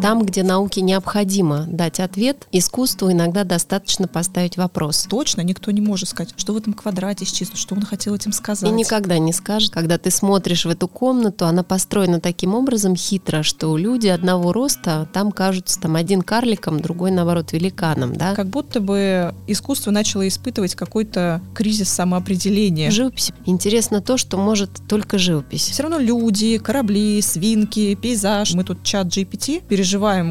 Там, где науке необходимо дать ответ, искусству иногда достаточно поставить вопрос. Точно, никто не может сказать, что в этом квадрате исчислено, что он хотел этим сказать. И никогда не скажет, когда ты смотришь в эту комнату, она построена таким образом хитро, что люди одного роста там кажутся там один карликом, другой, наоборот, великаном, да? Как будто бы искусство начало испытывать какой-то кризис самоопределения. Живопись. Интересно то, что может только живопись. Все равно люди, корабли, свинки, пейзаж. Мы тут чат GPT переживаем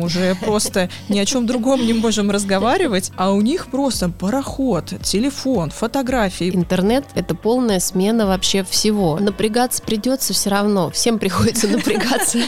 уже просто ни о чем другом не можем разговаривать, а у них просто пароход, телефон, фотографии. Интернет — это полная смена вообще всего. Напрягаться придется все равно. Всем приходится напрягаться.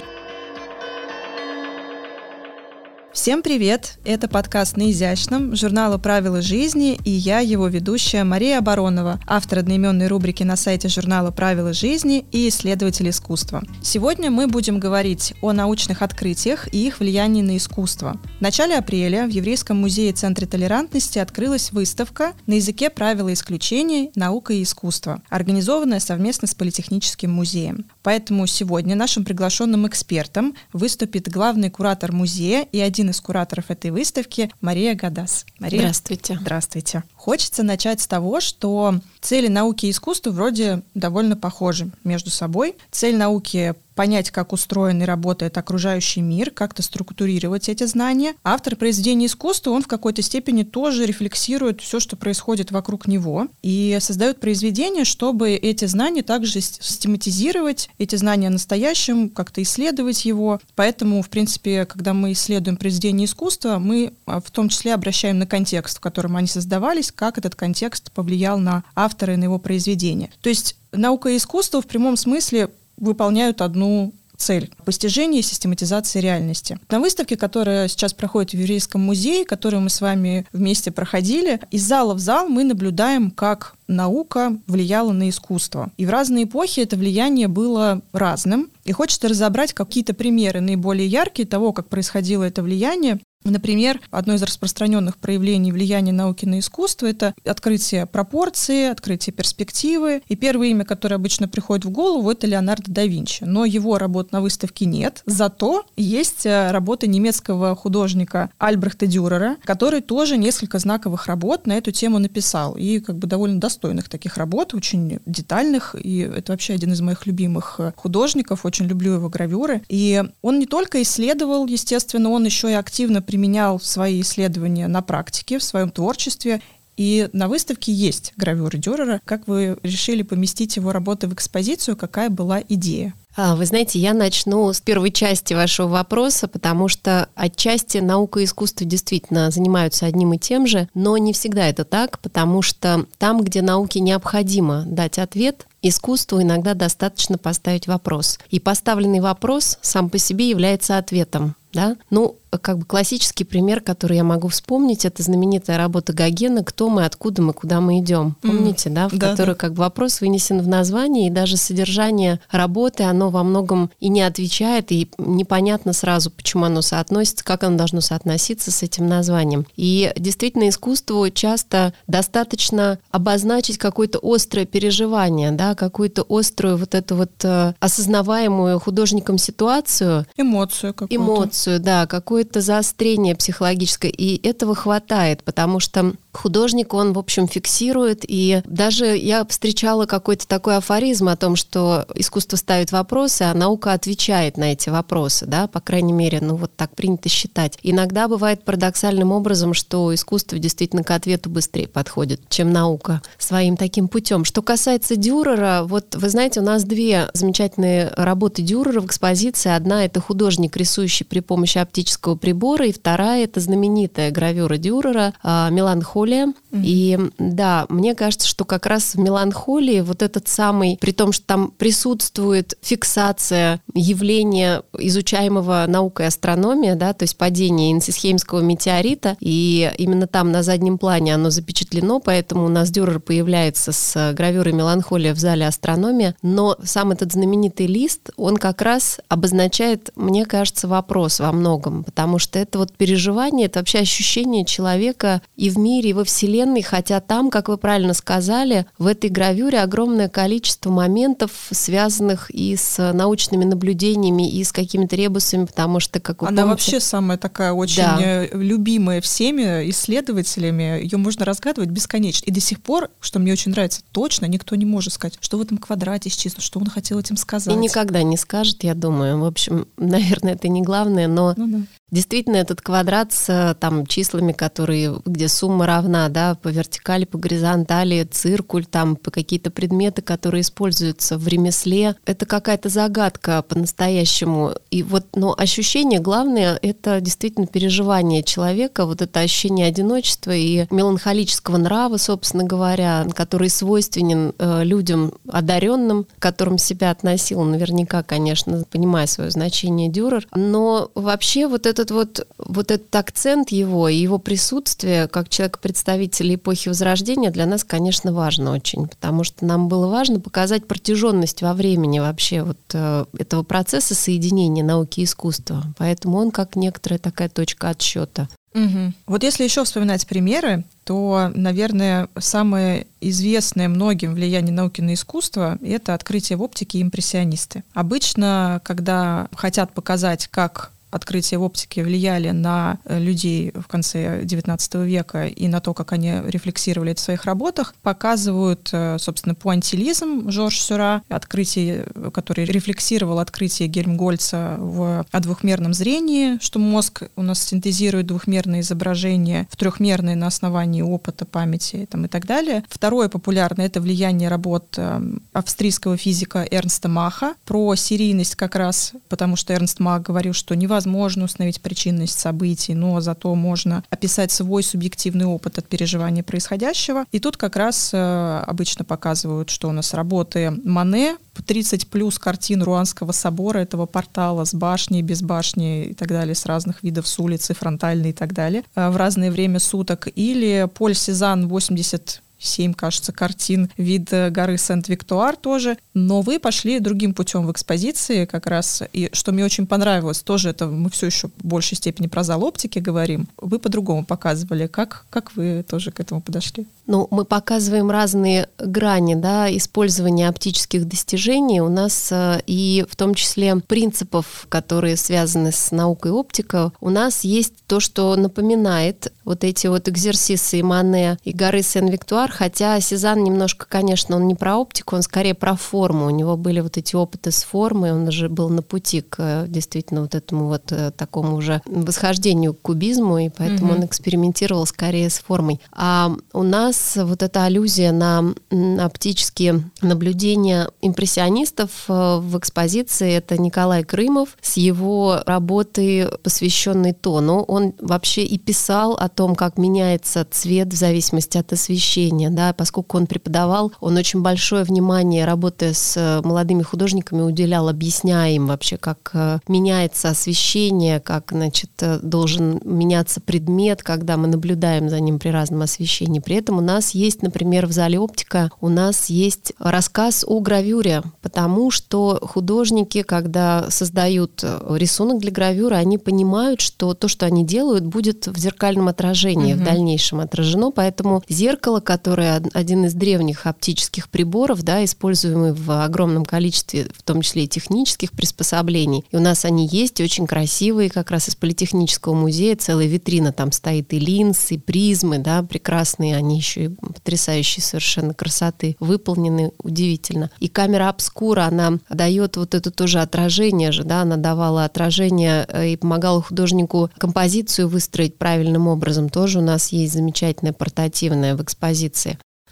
Всем привет! Это подкаст «На изящном» журнала «Правила жизни» и я, его ведущая Мария Оборонова, автор одноименной рубрики на сайте журнала «Правила жизни» и исследователь искусства. Сегодня мы будем говорить о научных открытиях и их влиянии на искусство. В начале апреля в Еврейском музее Центре толерантности открылась выставка на языке правила исключений «Наука и искусство», организованная совместно с Политехническим музеем. Поэтому сегодня нашим приглашенным экспертом выступит главный куратор музея и один из кураторов этой выставки Мария Гадас. Мария, здравствуйте. Здравствуйте. Хочется начать с того, что цели науки и искусства вроде довольно похожи между собой. Цель науки понять, как устроен и работает окружающий мир, как-то структурировать эти знания. Автор произведения искусства, он в какой-то степени тоже рефлексирует все, что происходит вокруг него, и создает произведения, чтобы эти знания также систематизировать, эти знания настоящим, как-то исследовать его. Поэтому, в принципе, когда мы исследуем произведение искусства, мы а, в том числе обращаем на контекст, в котором они создавались, как этот контекст повлиял на автора и на его произведение. То есть наука и искусство в прямом смысле выполняют одну цель – постижение и систематизация реальности. На выставке, которая сейчас проходит в Еврейском музее, которую мы с вами вместе проходили, из зала в зал мы наблюдаем, как наука влияла на искусство. И в разные эпохи это влияние было разным. И хочется разобрать какие-то примеры наиболее яркие того, как происходило это влияние, Например, одно из распространенных проявлений влияния науки на искусство — это открытие пропорции, открытие перспективы. И первое имя, которое обычно приходит в голову, это Леонардо да Винчи. Но его работ на выставке нет. Зато есть э, работы немецкого художника Альбрехта Дюрера, который тоже несколько знаковых работ на эту тему написал. И как бы довольно достойных таких работ, очень детальных. И это вообще один из моих любимых э, художников. Очень люблю его гравюры. И он не только исследовал, естественно, он еще и активно применял свои исследования на практике, в своем творчестве. И на выставке есть гравюры Дюрера. Как вы решили поместить его работы в экспозицию? Какая была идея? А, вы знаете, я начну с первой части вашего вопроса, потому что отчасти наука и искусство действительно занимаются одним и тем же, но не всегда это так, потому что там, где науке необходимо дать ответ, искусству иногда достаточно поставить вопрос. И поставленный вопрос сам по себе является ответом. Да? Ну, как бы классический пример, который я могу вспомнить, это знаменитая работа Гогена «Кто мы, откуда мы, куда мы идем». Помните, mm. да? В да, которой да. как бы вопрос вынесен в название, и даже содержание работы, оно во многом и не отвечает, и непонятно сразу, почему оно соотносится, как оно должно соотноситься с этим названием. И действительно, искусству часто достаточно обозначить какое-то острое переживание, да, какую-то острую вот эту вот э, осознаваемую художником ситуацию. Эмоцию какую-то. Эмоцию, да, какую какое-то заострение психологическое, и этого хватает, потому что художник, он, в общем, фиксирует, и даже я встречала какой-то такой афоризм о том, что искусство ставит вопросы, а наука отвечает на эти вопросы, да, по крайней мере, ну вот так принято считать. Иногда бывает парадоксальным образом, что искусство действительно к ответу быстрее подходит, чем наука своим таким путем. Что касается Дюрера, вот вы знаете, у нас две замечательные работы Дюрера в экспозиции. Одна — это художник, рисующий при помощи оптического прибора, и вторая — это знаменитая гравюра Дюрера «Меланхолия» меланхолия. Mm-hmm. И да, мне кажется, что как раз в меланхолии вот этот самый, при том, что там присутствует фиксация явления, изучаемого наукой астрономия, да, то есть падение инсисхеймского метеорита, и именно там на заднем плане оно запечатлено, поэтому у нас Дюрер появляется с гравюрой меланхолия в зале астрономия, но сам этот знаменитый лист, он как раз обозначает, мне кажется, вопрос во многом, потому что это вот переживание, это вообще ощущение человека и в мире, во Вселенной, хотя там, как вы правильно сказали, в этой гравюре огромное количество моментов, связанных и с научными наблюдениями, и с какими-то ребусами, потому что, как вы Она помните, вообще самая такая очень Да. э, любимая всеми исследователями. Ее можно разгадывать бесконечно. И до сих пор, что мне очень нравится, точно никто не может сказать, что в этом квадрате исчислено, что он хотел этим сказать. и никогда не скажет, я думаю. В общем, наверное, это не главное, но Ну да. Действительно, этот квадрат с э, там, числами, которые, где сумма равна, да, по вертикали, по горизонтали, циркуль, там, по какие-то предметы, которые используются в ремесле, это какая-то загадка по-настоящему. И вот, но ощущение главное, это действительно переживание человека, вот это ощущение одиночества и меланхолического нрава, собственно говоря, который свойственен э, людям одаренным, к которым себя относил, наверняка, конечно, понимая свое значение Дюрер. Но вообще вот этот вот, вот этот акцент его и его присутствие как человека-представителя эпохи Возрождения для нас, конечно, важно очень, потому что нам было важно показать протяженность во времени вообще вот э, этого процесса соединения науки и искусства. Поэтому он как некоторая такая точка отсчета. Мгм. Вот если еще вспоминать примеры, то, наверное, самое известное многим влияние науки на искусство — это открытие в оптике импрессионисты. Обычно, когда хотят показать, как открытия в оптике влияли на э, людей в конце XIX века и на то, как они рефлексировали это в своих работах, показывают, э, собственно, пуантилизм Жорж Сюра, открытие, который рефлексировал открытие Гельмгольца в, о двухмерном зрении, что мозг у нас синтезирует двухмерные изображения в трехмерные на основании опыта, памяти там, и так далее. Второе популярное — это влияние работ э, австрийского физика Эрнста Маха про серийность как раз, потому что Эрнст Мах говорил, что невозможно установить причинность событий, но зато можно описать свой субъективный опыт от переживания происходящего. И тут как раз э, обычно показывают, что у нас работы Мане, 30 плюс картин Руанского собора, этого портала с башней, без башни и так далее, с разных видов, с улицы, фронтальной и так далее, э, в разное время суток. Или Поль Сезанн 80 семь, кажется, картин вид э, горы Сент-Виктуар тоже. Но вы пошли другим путем в экспозиции как раз. И что мне очень понравилось, тоже это мы все еще в большей степени про зал оптики говорим. Вы по-другому показывали. Как, как вы тоже к этому подошли? Ну, мы показываем разные грани да, использования оптических достижений. У нас э, и в том числе принципов, которые связаны с наукой оптика, у нас есть то, что напоминает вот эти вот экзерсисы и Мане, и горы Сен-Виктуар, хотя Сезанн немножко, конечно, он не про оптику, он скорее про форму. У него были вот эти опыты с формой, он уже был на пути к э, действительно вот этому вот э, такому уже восхождению к кубизму, и поэтому Мгм. он экспериментировал скорее с формой. А у нас вот эта аллюзия на оптические наблюдения импрессионистов э, в экспозиции это Николай Крымов с его работой, посвященной тону. Он вообще и писал о том, как меняется цвет в зависимости от освещения, да, поскольку он преподавал, он очень большое внимание, работая с э, молодыми художниками, уделял, объясняя им вообще, как э, меняется освещение, как, значит, э, должен меняться предмет, когда мы наблюдаем за ним при разном освещении. При этом у нас есть, например, в зале оптика, у нас есть рассказ о гравюре, потому что художники, когда создают рисунок для гравюры, они понимают, что то, что они делают, будет в зеркальном отражении, в Мгм. дальнейшем отражено, поэтому зеркало, которое од- один из древних оптических приборов, да, используемый в огромном количестве, в том числе и технических приспособлений, и у нас они есть, очень красивые, как раз из Политехнического музея, целая витрина там стоит, и линз, и призмы, да, прекрасные, они еще и потрясающие совершенно красоты, выполнены удивительно. И камера обскура, она дает вот это тоже отражение же, да, она давала отражение э, и помогала художнику композицию выстроить правильным образом. Тоже у нас есть замечательная портативная в экспозиции.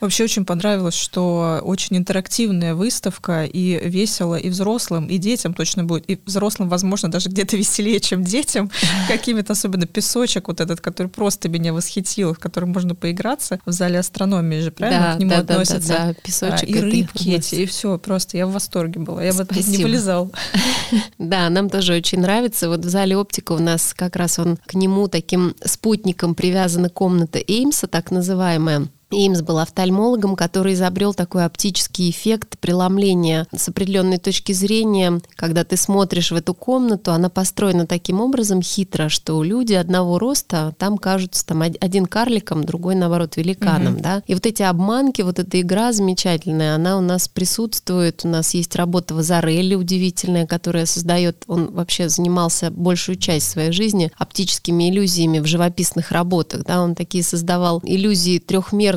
Вообще очень понравилось, что очень интерактивная выставка, и весело и взрослым, и детям точно будет. И взрослым, возможно, даже где-то веселее, чем детям. Какими-то особенно песочек вот этот, который просто меня восхитил, в котором можно поиграться. В зале астрономии же, правильно, к нему да, да, да, относятся. да, А, песочек. и рыбки эти, и все, просто я в восторге была. Я вот не Спасибо. вылезал. Да, нам тоже очень нравится. Вот в зале оптика у нас как раз он к нему таким спутником привязана комната Эймса, так называемая. Имс был офтальмологом, который изобрел такой оптический эффект преломления с определенной точки зрения. Когда ты смотришь в эту комнату, она построена таким образом хитро, что люди одного роста там кажутся там один карликом, другой наоборот великаном, угу. да. И вот эти обманки, вот эта игра замечательная, она у нас присутствует. У нас есть работа Вазарелли удивительная, которая создает, он вообще занимался большую часть своей жизни оптическими иллюзиями в живописных работах, да. Он такие создавал иллюзии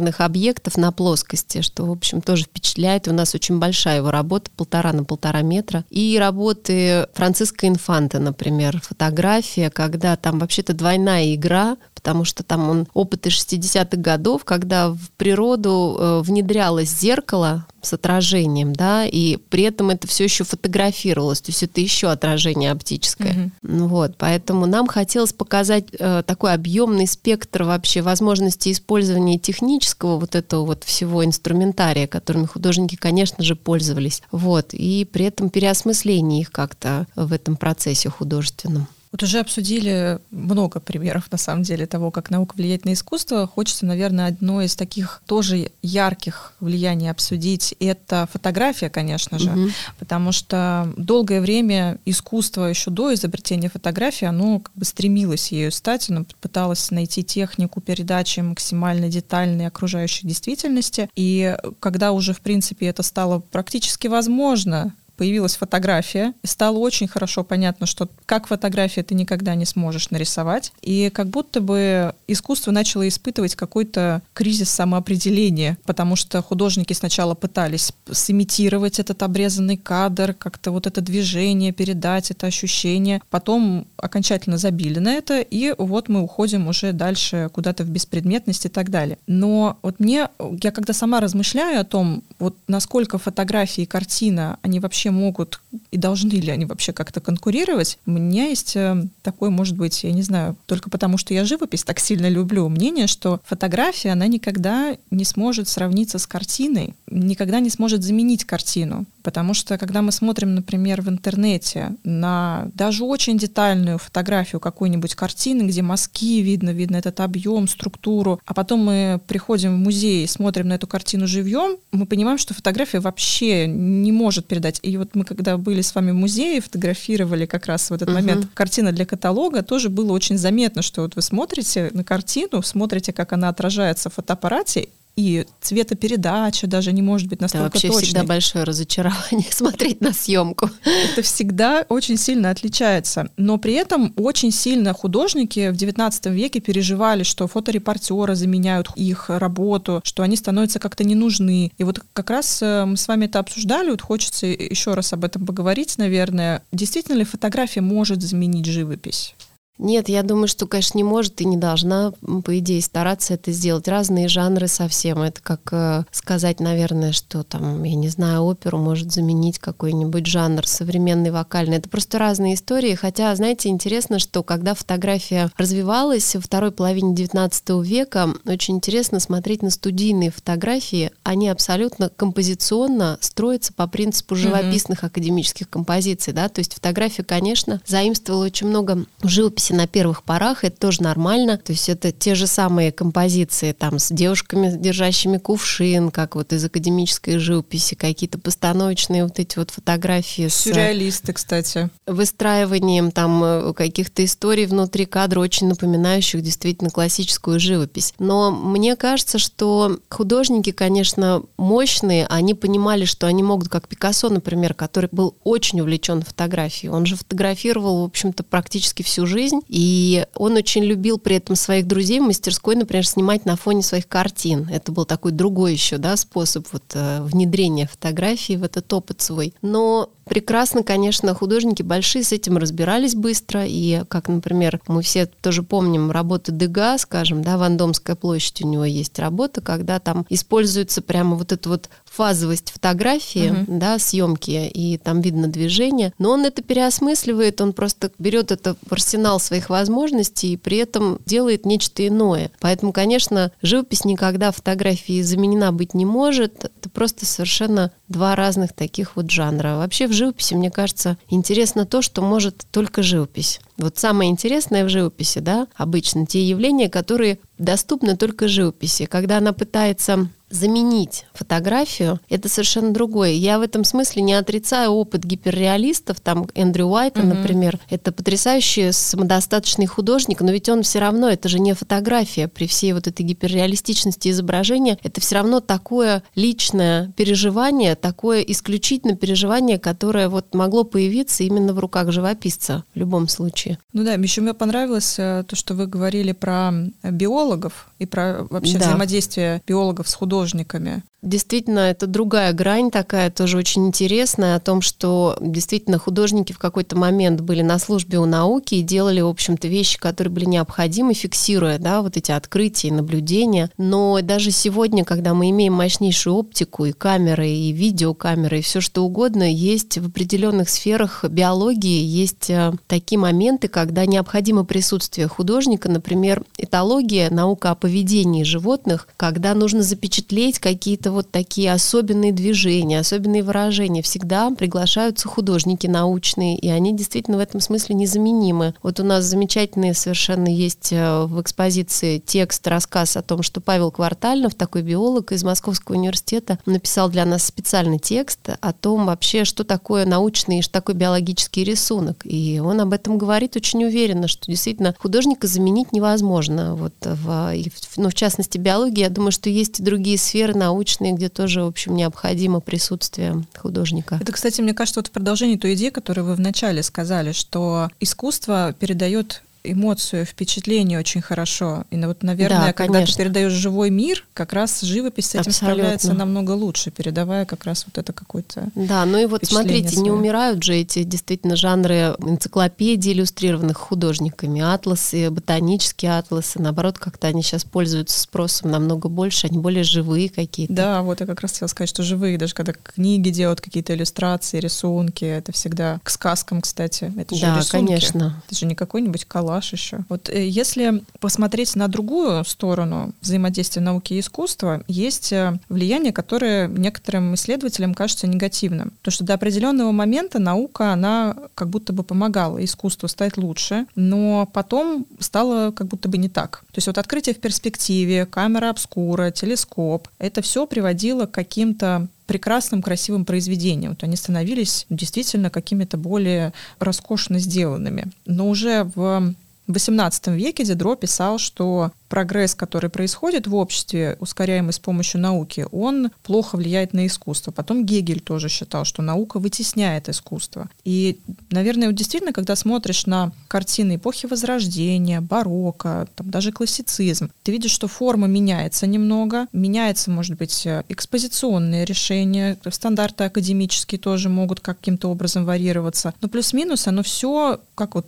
трехмерных объектов на плоскости, что в общем тоже впечатляет. У нас очень большая его работа, полтора на полтора метра. И работы Франциска Инфанта, например, фотография, когда там вообще-то двойная игра, потому что там он опыты 60-х годов, когда в природу э, внедрялось зеркало с отражением, да, и при этом это все еще фотографировалось, то есть это еще отражение оптическое. Mm-hmm. Вот, поэтому нам хотелось показать э, такой объемный спектр вообще возможностей использования технического вот этого вот всего инструментария, которыми художники, конечно же, пользовались. Вот, и при этом переосмысление их как-то в этом процессе художественном. Вот уже обсудили много примеров, на самом деле, того, как наука влияет на искусство. Хочется, наверное, одно из таких тоже ярких влияний обсудить. Это фотография, конечно же, угу. потому что долгое время искусство еще до изобретения фотографии, оно как бы стремилось ею стать, оно пыталось найти технику передачи максимально детальной окружающей действительности. И когда уже, в принципе, это стало практически возможно, появилась фотография, и стало очень хорошо понятно, что как фотография ты никогда не сможешь нарисовать, и как будто бы искусство начало испытывать какой-то кризис самоопределения, потому что художники сначала пытались сымитировать этот обрезанный кадр, как-то вот это движение передать, это ощущение, потом окончательно забили на это, и вот мы уходим уже дальше куда-то в беспредметность и так далее. Но вот мне, я когда сама размышляю о том, вот насколько фотографии и картина, они вообще вообще могут и должны ли они вообще как-то конкурировать. У меня есть э, такое, может быть, я не знаю, только потому что я живопись так сильно люблю, мнение, что фотография, она никогда не сможет сравниться с картиной, никогда не сможет заменить картину. Потому что, когда мы смотрим, например, в интернете на даже очень детальную фотографию какой-нибудь картины, где мазки видно, видно этот объем, структуру, а потом мы приходим в музей и смотрим на эту картину живьем, мы понимаем, что фотография вообще не может передать. И вот мы, когда были с вами в музее, фотографировали как раз в этот uh-huh. момент картина для каталога, тоже было очень заметно, что вот вы смотрите на картину, смотрите, как она отражается в фотоаппарате, и цветопередача даже не может быть настолько Это вообще точной. всегда большое разочарование смотреть на съемку. Это всегда очень сильно отличается. Но при этом очень сильно художники в XIX веке переживали, что фоторепортеры заменяют их работу, что они становятся как-то не нужны. И вот как раз э, мы с вами это обсуждали, вот хочется еще раз об этом поговорить, наверное. Действительно ли фотография может заменить живопись? Нет, я думаю, что, конечно, не может и не должна, по идее, стараться это сделать. Разные жанры совсем. Это как э, сказать, наверное, что там, я не знаю, оперу может заменить какой-нибудь жанр современный вокальный. Это просто разные истории. Хотя, знаете, интересно, что когда фотография развивалась во второй половине XIX века, очень интересно смотреть на студийные фотографии. Они абсолютно композиционно строятся по принципу живописных mm-hmm. академических композиций. Да? То есть фотография, конечно, заимствовала очень много живописи записи на первых порах, это тоже нормально. То есть это те же самые композиции там с девушками, держащими кувшин, как вот из академической живописи, какие-то постановочные вот эти вот фотографии. Сюрреалисты, с кстати. Выстраиванием там э, каких-то историй внутри кадра, очень напоминающих действительно классическую живопись. Но мне кажется, что художники, конечно, мощные, они понимали, что они могут, как Пикассо, например, который был очень увлечен фотографией. Он же фотографировал, в общем-то, практически всю жизнь, жизнь. И он очень любил при этом своих друзей в мастерской, например, снимать на фоне своих картин. Это был такой другой еще да, способ вот, э, внедрения фотографии в этот опыт свой. Но прекрасно, конечно, художники большие с этим разбирались быстро. И, как, например, мы все тоже помним работы Дега, скажем, да, Вандомская площадь у него есть работа, когда там используется прямо вот эта вот фазовость фотографии, угу. да, съемки, и там видно движение, но он это переосмысливает, он просто берет это в арсенал своих возможностей и при этом делает нечто иное. Поэтому, конечно, живопись никогда фотографии заменена быть не может. Это просто совершенно два разных таких вот жанра. Вообще в живописи, мне кажется, интересно то, что может только живопись. Вот самое интересное в живописи, да, обычно те явления, которые доступны только живописи. Когда она пытается заменить фотографию, это совершенно другое. Я в этом смысле не отрицаю опыт гиперреалистов, там Эндрю Уайта, mm-hmm. например, это потрясающий самодостаточный художник, но ведь он все равно, это же не фотография при всей вот этой гиперреалистичности изображения, это все равно такое личное переживание, такое исключительно переживание, которое вот могло появиться именно в руках живописца в любом случае. Ну да, еще мне понравилось э, то, что вы говорили про биологов и про вообще да. взаимодействие биологов с художниками художниками. Действительно, это другая грань такая, тоже очень интересная, о том, что действительно художники в какой-то момент были на службе у науки и делали, в общем-то, вещи, которые были необходимы, фиксируя, да, вот эти открытия и наблюдения. Но даже сегодня, когда мы имеем мощнейшую оптику и камеры, и видеокамеры, и все что угодно, есть в определенных сферах биологии, есть э, такие моменты, когда необходимо присутствие художника, например, этология, наука о поведении животных, когда нужно запечатлеть какие-то вот такие особенные движения, особенные выражения. Всегда приглашаются художники научные, и они действительно в этом смысле незаменимы. Вот у нас замечательный совершенно есть э, в экспозиции текст, рассказ о том, что Павел Квартальнов, такой биолог из Московского университета, написал для нас специальный текст о том вообще, что такое научный, что такое биологический рисунок. И он об этом говорит очень уверенно, что действительно художника заменить невозможно. Вот в, ну, в частности, биологии, я думаю, что есть и другие сферы научные, научные, где тоже, в общем, необходимо присутствие художника. Это, кстати, мне кажется, вот в продолжении той идеи, которую вы вначале сказали, что искусство передает эмоцию, впечатление очень хорошо. И вот, наверное, да, когда конечно. ты передаешь живой мир, как раз живопись с этим Абсолютно. справляется намного лучше, передавая как раз вот это какое-то. Да, ну и вот смотрите, свое. не умирают же эти действительно жанры энциклопедии, иллюстрированных художниками, атласы, ботанические атласы, наоборот, как-то они сейчас пользуются спросом намного больше, они более живые какие-то. Да, вот я как раз хотела сказать, что живые, даже когда книги делают какие-то иллюстрации, рисунки, это всегда к сказкам, кстати, это же да, рисунки. конечно. Это же не какой-нибудь коллаж коллаж еще. Вот э, если посмотреть на другую сторону взаимодействия науки и искусства, есть э, влияние, которое некоторым исследователям кажется негативным. То, что до определенного момента наука, она как будто бы помогала искусству стать лучше, но потом стало как будто бы не так. То есть вот открытие в перспективе, камера обскура, телескоп, это все приводило к каким-то прекрасным, красивым произведениям. Вот они становились действительно какими-то более роскошно сделанными. Но уже в в XVIII веке Дидро писал, что прогресс, который происходит в обществе, ускоряемый с помощью науки, он плохо влияет на искусство. Потом Гегель тоже считал, что наука вытесняет искусство. И, наверное, вот действительно, когда смотришь на картины эпохи Возрождения, барокко, там, даже классицизм, ты видишь, что форма меняется немного, меняется, может быть, экспозиционные решения, стандарты академические тоже могут каким-то образом варьироваться. Но плюс-минус оно все, как вот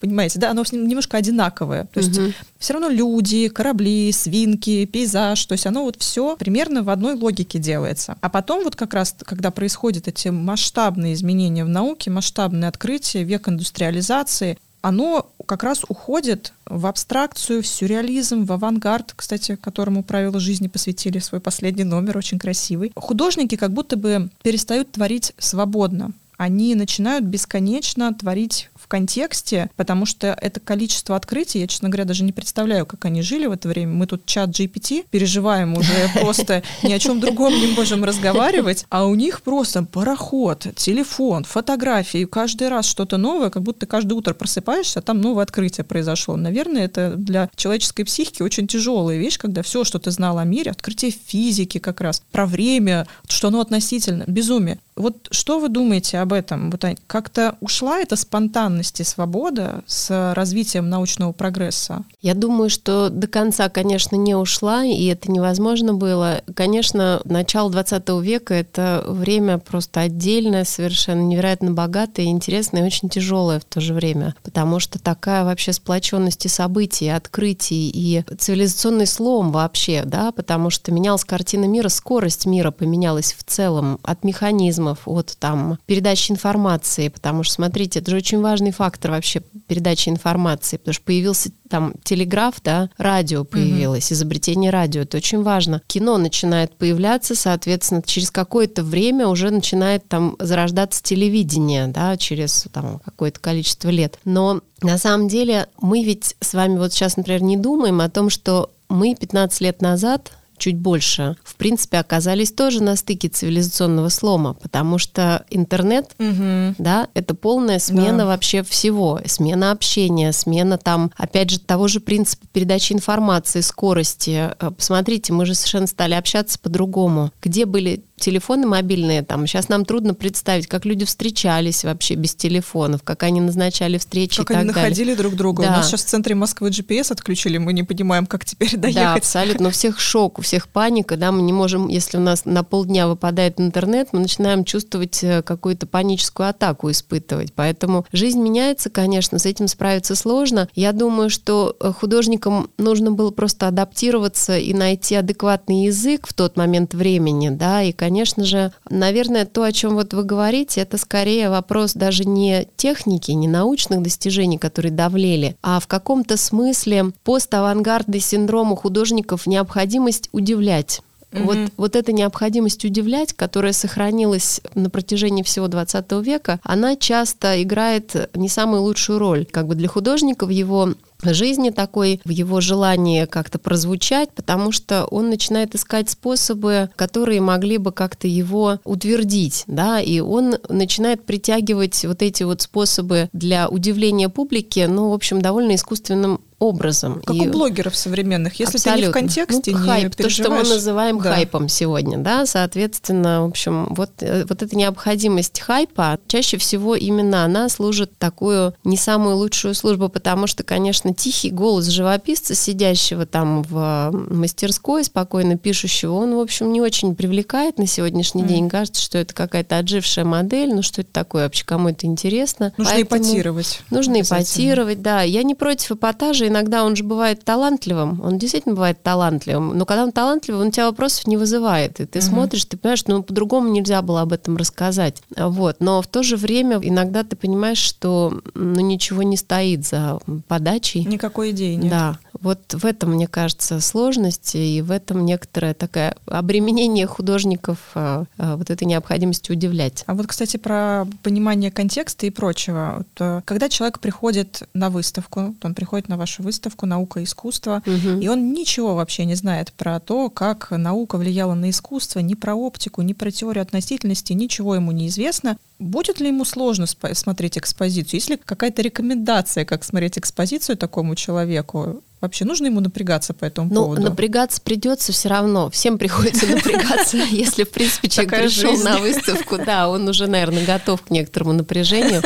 понимаете, да, оно немножко одинаковое. То есть угу. все равно люди, корабли, свинки, пейзаж, то есть оно вот все примерно в одной логике делается. А потом вот как раз, когда происходят эти масштабные изменения в науке, масштабные открытия, век индустриализации, оно как раз уходит в абстракцию, в сюрреализм, в авангард, кстати, которому правила жизни посвятили свой последний номер, очень красивый. Художники как будто бы перестают творить свободно. Они начинают бесконечно творить контексте, потому что это количество открытий, я, честно говоря, даже не представляю, как они жили в это время. Мы тут чат GPT переживаем уже просто ни о чем другом не можем разговаривать, а у них просто пароход, телефон, фотографии, каждый раз что-то новое, как будто каждое утро просыпаешься, а там новое открытие произошло. Наверное, это для человеческой психики очень тяжелая вещь, когда все, что ты знал о мире, открытие физики как раз, про время, что оно относительно, безумие. Вот что вы думаете об этом. Вот как-то ушла эта спонтанность и свобода с развитием научного прогресса? Я думаю, что до конца, конечно, не ушла, и это невозможно было. Конечно, начало 20 века — это время просто отдельное, совершенно невероятно богатое, интересное и очень тяжелое в то же время, потому что такая вообще сплоченность и событий, и открытий, и цивилизационный слом вообще, да, потому что менялась картина мира, скорость мира поменялась в целом от механизмов, от там передачи информации, потому что, смотрите, это же очень важный фактор вообще передачи информации, потому что появился там телеграф, да, радио появилось, угу. изобретение радио, это очень важно. Кино начинает появляться, соответственно, через какое-то время уже начинает там зарождаться телевидение, да, через там какое-то количество лет. Но на самом деле мы ведь с вами вот сейчас, например, не думаем о том, что мы 15 лет назад чуть больше, в принципе, оказались тоже на стыке цивилизационного слома, потому что интернет, угу. да, это полная смена да. вообще всего, смена общения, смена там, опять же, того же принципа передачи информации, скорости. Э, посмотрите, мы же совершенно стали общаться по-другому. Где были телефоны мобильные, там, сейчас нам трудно представить, как люди встречались вообще без телефонов, как они назначали встречи как и они так находили далее. друг друга. Да. У нас сейчас в центре Москвы GPS отключили, мы не понимаем, как теперь доехать. Да, абсолютно. У всех шок, у всех паника, да, мы не можем, если у нас на полдня выпадает интернет, мы начинаем чувствовать э, какую-то паническую атаку испытывать. Поэтому жизнь меняется, конечно, с этим справиться сложно. Я думаю, что э, художникам нужно было просто адаптироваться и найти адекватный язык в тот момент времени, да, и, конечно, конечно же, наверное, то, о чем вот вы говорите, это скорее вопрос даже не техники, не научных достижений, которые давлели, а в каком-то смысле поставангардный синдром у художников необходимость удивлять. Mm-hmm. Вот, вот эта необходимость удивлять, которая сохранилась на протяжении всего 20 века, она часто играет не самую лучшую роль. Как бы для художника в его жизни такой, в его желании как-то прозвучать, потому что он начинает искать способы, которые могли бы как-то его утвердить, да, и он начинает притягивать вот эти вот способы для удивления публики, ну, в общем, довольно искусственным образом. Как и... у блогеров современных. Если Абсолютно. ты не в контексте, ну, не хайп, то, что мы называем да. хайпом сегодня, да, соответственно, в общем, вот, э, вот эта необходимость хайпа, чаще всего именно она служит такую не самую лучшую службу, потому что, конечно, тихий голос живописца, сидящего там в мастерской, спокойно пишущего, он, в общем, не очень привлекает на сегодняшний mm. день. Кажется, что это какая-то отжившая модель, ну что это такое вообще, кому это интересно. Нужно Поэтому ипотировать. Нужно ипотировать, да. Я не против эпатажа, иногда он же бывает талантливым, он действительно бывает талантливым, но когда он талантливый, он у тебя вопросов не вызывает, и ты угу. смотришь, ты понимаешь, ну по-другому нельзя было об этом рассказать, вот, но в то же время иногда ты понимаешь, что ну ничего не стоит за подачей. Никакой идеи нет. Да, вот в этом, мне кажется, сложность, и в этом некоторое такое обременение художников а, а, вот этой необходимостью удивлять. А вот, кстати, про понимание контекста и прочего. Вот, э, когда человек приходит на выставку, он приходит на вашу выставку «Наука и искусство», угу. и он ничего вообще не знает про то, как наука влияла на искусство, ни про оптику, ни про теорию относительности, ничего ему не известно. Будет ли ему сложно смотреть экспозицию? Есть ли какая-то рекомендация, как смотреть экспозицию такому человеку? Вообще нужно ему напрягаться по этому ну, поводу? напрягаться придется все равно. Всем приходится напрягаться, если, в принципе, человек пришел на выставку, да, он уже, наверное, готов к некоторому напряжению.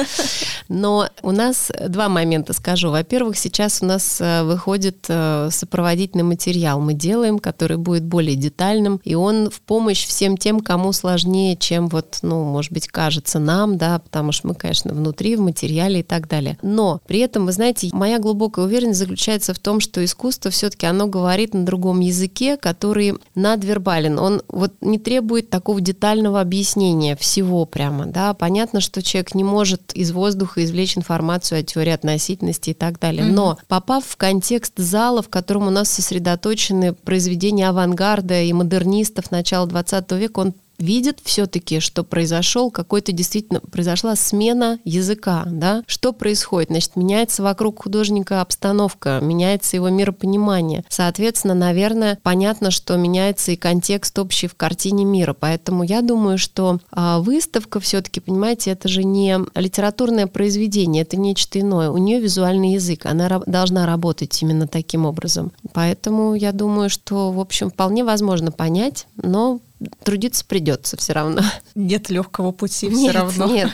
Но у нас два момента скажу. Во-первых, сейчас у нас э, выходит э, сопроводительный материал. Мы делаем, который будет более детальным, и он в помощь всем тем, кому сложнее, чем вот, ну, может быть, кажется нам, да, потому что мы, конечно, внутри, в материале и так далее. Но при этом, вы знаете, моя глубокая уверенность заключается в том, что искусство все-таки оно говорит на другом языке, который надвербален. Он вот не требует такого детального объяснения всего прямо, да. Понятно, что человек не может из воздуха извлечь информацию о теории относительности и так далее. Но попав в контекст зала, в котором у нас сосредоточены произведения авангарда и модернистов начала 20 века, он видит все-таки, что произошел какой-то действительно, произошла смена языка, да, что происходит, значит, меняется вокруг художника обстановка, меняется его миропонимание, соответственно, наверное, понятно, что меняется и контекст общий в картине мира, поэтому я думаю, что а, выставка все-таки, понимаете, это же не литературное произведение, это нечто иное, у нее визуальный язык, она должна работать именно таким образом, поэтому я думаю, что, в общем, вполне возможно понять, но трудиться придется все равно. Нет легкого пути все равно. Нет.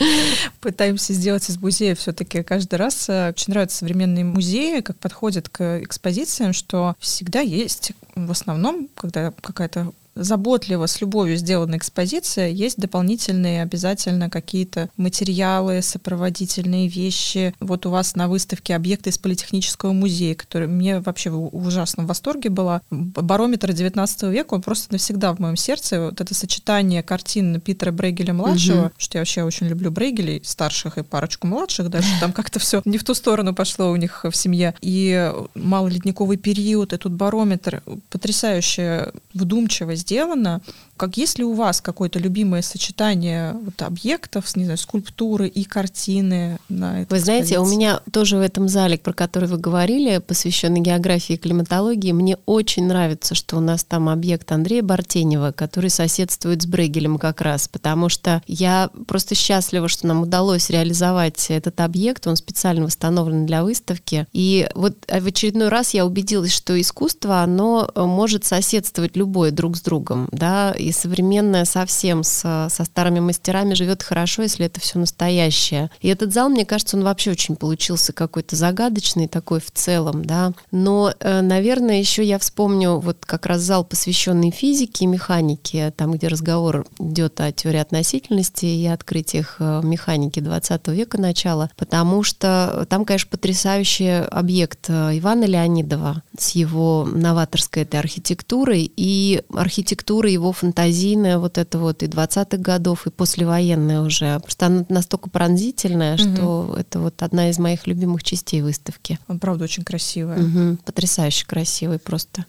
Пытаемся сделать из музея все-таки каждый раз. Очень нравятся современные музеи, как подходят к экспозициям, что всегда есть в основном, когда какая-то заботливо, с любовью сделана экспозиция, есть дополнительные обязательно какие-то материалы, сопроводительные вещи. Вот у вас на выставке объекты из Политехнического музея, который мне вообще в ужасном восторге была. Барометр 19 века, он просто навсегда в моем сердце. Вот это сочетание картин Питера Брейгеля-младшего, угу. что я вообще очень люблю Брейгелей, старших и парочку младших, даже там как-то все не в ту сторону пошло у них в семье. И малоледниковый период, и тут барометр, потрясающая вдумчивость сделано. Как есть ли у вас какое-то любимое сочетание вот объектов, не знаю, скульптуры и картины на Вы знаете, у меня тоже в этом зале, про который вы говорили, посвященный географии и климатологии, мне очень нравится, что у нас там объект Андрея Бартенева, который соседствует с Брегелем как раз, потому что я просто счастлива, что нам удалось реализовать этот объект, он специально восстановлен для выставки. И вот в очередной раз я убедилась, что искусство, оно может соседствовать любое друг с другом, да, и современная совсем с, со старыми мастерами живет хорошо, если это все настоящее. И этот зал, мне кажется, он вообще очень получился какой-то загадочный такой в целом, да. Но, э, наверное, еще я вспомню вот как раз зал, посвященный физике и механике, там, где разговор идет о теории относительности и открытиях э, механики 20 века начала, потому что там, конечно, потрясающий объект э, Ивана Леонидова с его новаторской этой архитектурой и архитектурой его фантазии фантазийная вот это вот и 20-х годов, и послевоенная уже. Просто она настолько пронзительная, угу. что это вот одна из моих любимых частей выставки. Он, правда, очень красивая. Угу. Потрясающе красивый просто.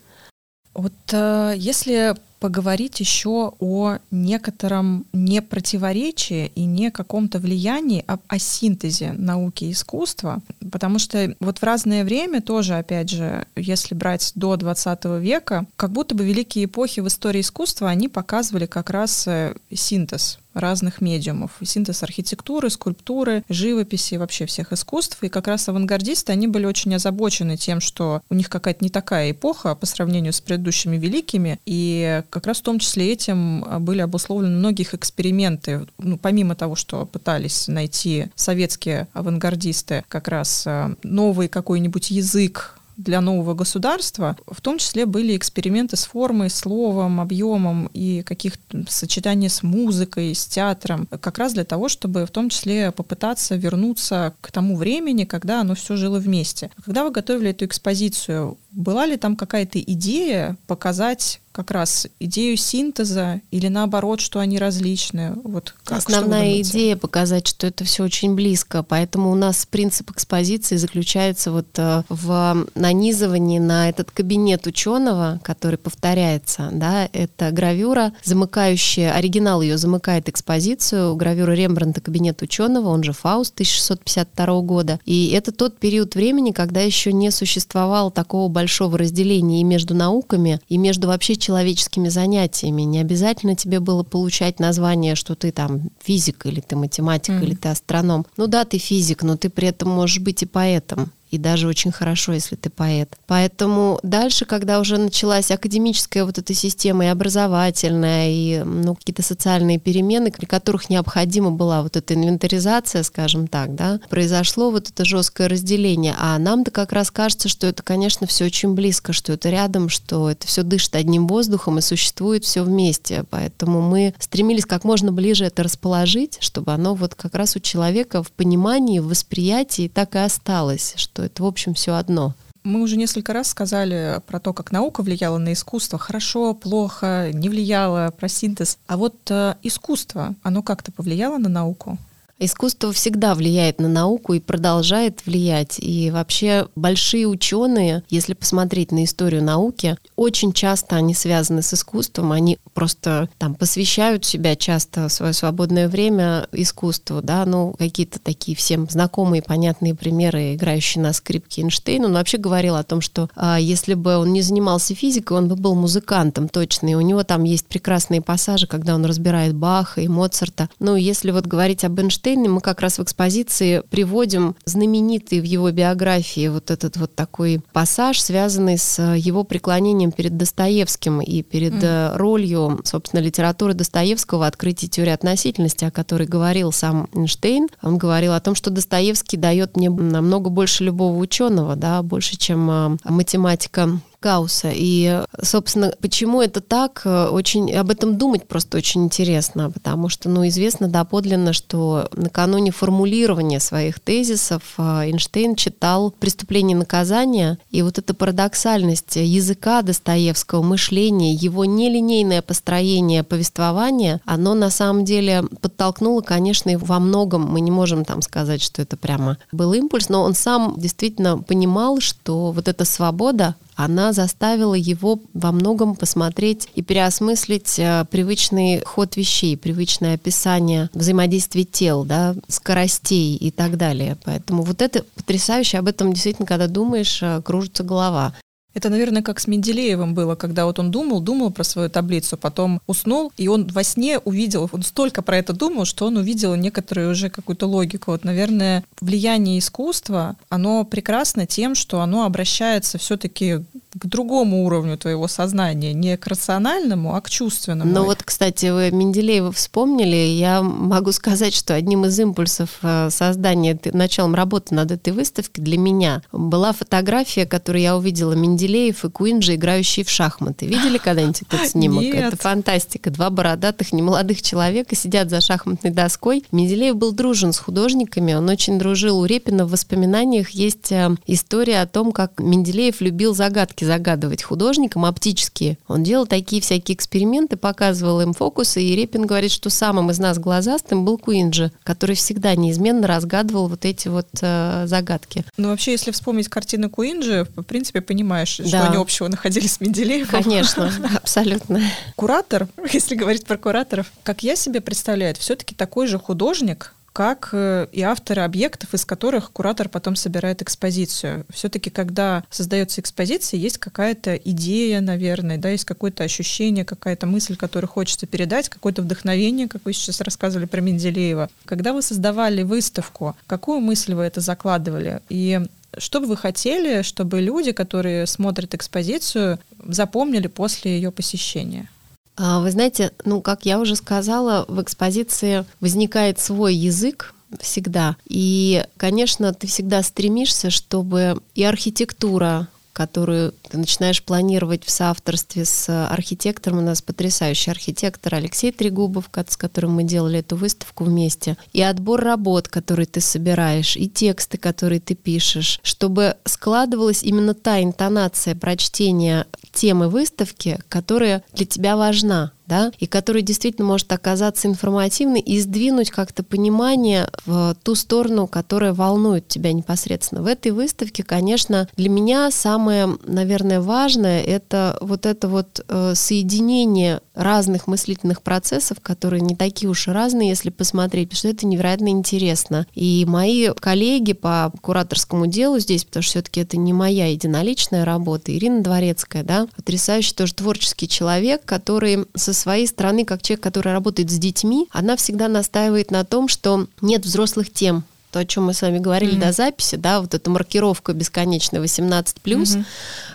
Вот э, если поговорить еще о некотором не противоречии и не каком-то влиянии, а о синтезе науки и искусства. Потому что вот в разное время тоже, опять же, если брать до 20 века, как будто бы великие эпохи в истории искусства, они показывали как раз э, синтез разных медиумов. Синтез архитектуры, скульптуры, живописи, вообще всех искусств. И как раз авангардисты, они были очень озабочены тем, что у них какая-то не такая эпоха по сравнению с предыдущими великими. И как раз в том числе этим были обусловлены многих эксперименты. Ну, помимо того, что пытались найти советские авангардисты как раз э, новый какой-нибудь язык для нового государства, в том числе были эксперименты с формой, словом, объемом и каких-то сочетаний с музыкой, с театром, как раз для того, чтобы в том числе попытаться вернуться к тому времени, когда оно все жило вместе. Когда вы готовили эту экспозицию, была ли там какая-то идея показать как раз идею синтеза или наоборот, что они различны? Вот как, Основная идея показать, что это все очень близко, поэтому у нас принцип экспозиции заключается вот э, в нанизывании на этот кабинет ученого, который повторяется, да, это гравюра, замыкающая, оригинал ее замыкает экспозицию, гравюра Рембрандта «Кабинет ученого», он же Фауст 1652 года, и это тот период времени, когда еще не существовало такого большого разделения и между науками, и между вообще человеческими занятиями. Не обязательно тебе было получать название, что ты там физик или ты математик mm. или ты астроном. Ну да, ты физик, но ты при этом можешь быть и поэтом и даже очень хорошо, если ты поэт. Поэтому дальше, когда уже началась академическая вот эта система и образовательная, и ну, какие-то социальные перемены, при которых необходима была вот эта инвентаризация, скажем так, да, произошло вот это жесткое разделение. А нам-то как раз кажется, что это, конечно, все очень близко, что это рядом, что это все дышит одним воздухом и существует все вместе. Поэтому мы стремились как можно ближе это расположить, чтобы оно вот как раз у человека в понимании, в восприятии так и осталось, что это, в общем, все одно. Мы уже несколько раз сказали про то, как наука влияла на искусство. Хорошо, плохо, не влияла, про синтез. А вот э, искусство, оно как-то повлияло на науку? Искусство всегда влияет на науку и продолжает влиять. И вообще большие ученые, если посмотреть на историю науки, очень часто они связаны с искусством, они просто там посвящают себя часто свое свободное время искусству, да, ну какие-то такие всем знакомые, понятные примеры, играющие на скрипке Эйнштейн, он вообще говорил о том, что а, если бы он не занимался физикой, он бы был музыкантом точно, и у него там есть прекрасные пассажи, когда он разбирает Баха и Моцарта. Ну, если вот говорить об Эйнштейне, Эйнштейн, и мы как раз в экспозиции приводим знаменитый в его биографии вот этот вот такой пассаж, связанный с его преклонением перед Достоевским и перед mm. ролью, собственно, литературы Достоевского в открытии теории относительности, о которой говорил сам Эйнштейн. Он говорил о том, что Достоевский дает мне намного больше любого ученого, да, больше, чем а, математика Гаусса. И, собственно, почему это так, э, очень об этом думать просто очень интересно, потому что, ну, известно доподлинно, что накануне формулирования своих тезисов э, Эйнштейн читал «Преступление и наказание», и вот эта парадоксальность языка Достоевского, мышления, его нелинейное построение повествования, оно на самом деле подтолкнуло, конечно, и во многом, мы не можем там сказать, что это прямо был импульс, но он сам действительно понимал, что вот эта свобода, она заставила его во многом посмотреть и переосмыслить э, привычный ход вещей, привычное описание взаимодействия тел, да, скоростей и так далее. Поэтому вот это потрясающе, об этом действительно, когда думаешь, э, кружится голова. Это, наверное, как с Менделеевым было, когда вот он думал, думал про свою таблицу, потом уснул, и он во сне увидел, он столько про это думал, что он увидел некоторую уже какую-то логику. Вот, наверное, влияние искусства, оно прекрасно тем, что оно обращается все-таки к другому уровню твоего сознания, не к рациональному, а к чувственному. Ну вот, кстати, вы Менделеева вспомнили, я могу сказать, что одним из импульсов э, создания, началом работы над этой выставкой для меня была фотография, которую я увидела Менделеев и Куинджи, играющие в шахматы. Видели когда-нибудь этот снимок? Нет. Это фантастика. Два бородатых, немолодых человека сидят за шахматной доской. Менделеев был дружен с художниками, он очень дружил. У Репина в воспоминаниях есть э, история о том, как Менделеев любил загадки загадывать художникам оптические. Он делал такие всякие эксперименты, показывал им фокусы, и Репин говорит, что самым из нас глазастым был Куинджи, который всегда неизменно разгадывал вот эти вот э, загадки. Ну, вообще, если вспомнить картины Куинджи, в принципе, понимаешь, да. что они общего находили с Менделеевым. Конечно, абсолютно. Куратор, если говорить про кураторов, как я себе представляю, все-таки такой же художник, как э, и авторы объектов, из которых куратор потом собирает экспозицию. Все-таки, когда создается экспозиция, есть какая-то идея, наверное, да, есть какое-то ощущение, какая-то мысль, которую хочется передать, какое-то вдохновение, как вы сейчас рассказывали про Менделеева. Когда вы создавали выставку, какую мысль вы это закладывали? И что бы вы хотели, чтобы люди, которые смотрят экспозицию, запомнили после ее посещения? А, вы знаете, ну, как я уже сказала, в экспозиции возникает свой язык, всегда. И, конечно, ты всегда стремишься, чтобы и архитектура которую ты начинаешь планировать в соавторстве с архитектором. У нас потрясающий архитектор Алексей Трегубов, с которым мы делали эту выставку вместе. И отбор работ, который ты собираешь, и тексты, которые ты пишешь, чтобы складывалась именно та интонация прочтения темы выставки, которая для тебя важна да, и который действительно может оказаться информативной и сдвинуть как-то понимание в ту сторону, которая волнует тебя непосредственно. В этой выставке, конечно, для меня самое, наверное, важное это вот это вот э, соединение разных мыслительных процессов, которые не такие уж и разные, если посмотреть, что это невероятно интересно. И мои коллеги по кураторскому делу здесь, потому что все-таки это не моя единоличная работа, Ирина Дворецкая, да, потрясающий тоже творческий человек, который со своей стороны, как человек, который работает с детьми, она всегда настаивает на том, что нет взрослых тем, то, о чем мы с вами говорили mm-hmm. до записи, да, вот эта маркировка бесконечная 18 плюс, mm-hmm.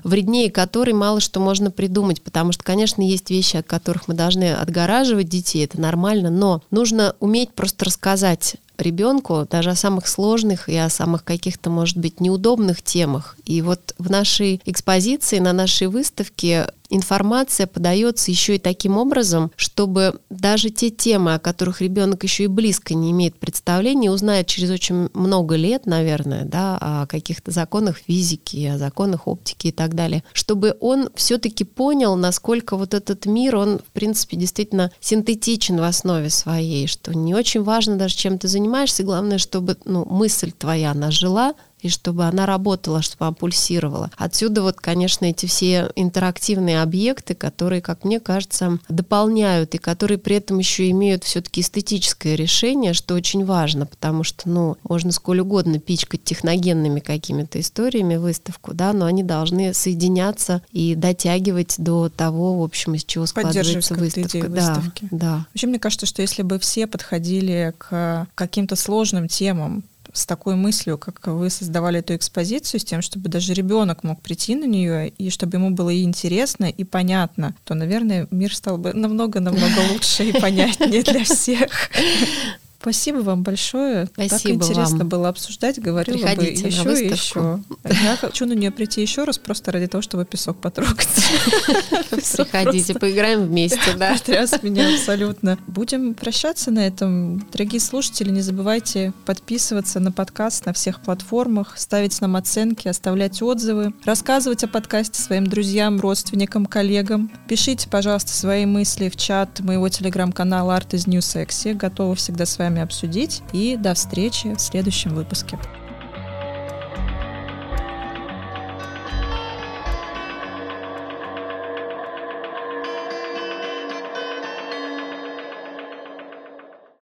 вреднее которой мало что можно придумать, потому что, конечно, есть вещи, от которых мы должны отгораживать детей, это нормально, но нужно уметь просто рассказать ребенку даже о самых сложных и о самых каких-то, может быть, неудобных темах. И вот в нашей экспозиции, на нашей выставке информация подается еще и таким образом, чтобы даже те темы, о которых ребенок еще и близко не имеет представления, узнает через очень много лет, наверное, да, о каких-то законах физики, о законах оптики и так далее, чтобы он все-таки понял, насколько вот этот мир, он, в принципе, действительно синтетичен в основе своей, что не очень важно даже чем ты занимаешься, главное, чтобы ну, мысль твоя, она и чтобы она работала, чтобы она пульсировала. Отсюда вот, конечно, эти все интерактивные объекты, которые, как мне кажется, дополняют и которые при этом еще имеют все-таки эстетическое решение, что очень важно, потому что, ну, можно сколь угодно пичкать техногенными какими-то историями выставку, да, но они должны соединяться и дотягивать до того, в общем, из чего складывается выставка. Да, выставки. да. Вообще, мне кажется, что если бы все подходили к каким-то сложным темам, с такой мыслью, как вы создавали эту экспозицию, с тем, чтобы даже ребенок мог прийти на нее, и чтобы ему было и интересно, и понятно, то, наверное, мир стал бы намного-намного лучше и понятнее для всех. Спасибо вам большое. Спасибо так интересно вам. было обсуждать, говорила Приходите бы еще и еще. Я хочу на нее прийти еще раз, просто ради того, чтобы песок потрогать. Приходите, поиграем вместе, да. Потряс меня абсолютно. Будем прощаться на этом. Дорогие слушатели, не забывайте подписываться на подкаст на всех платформах, ставить нам оценки, оставлять отзывы, рассказывать о подкасте своим друзьям, родственникам, коллегам. Пишите, пожалуйста, свои мысли в чат моего телеграм-канала Art is New Sexy. Готова всегда с вами вами обсудить. И до встречи в следующем выпуске.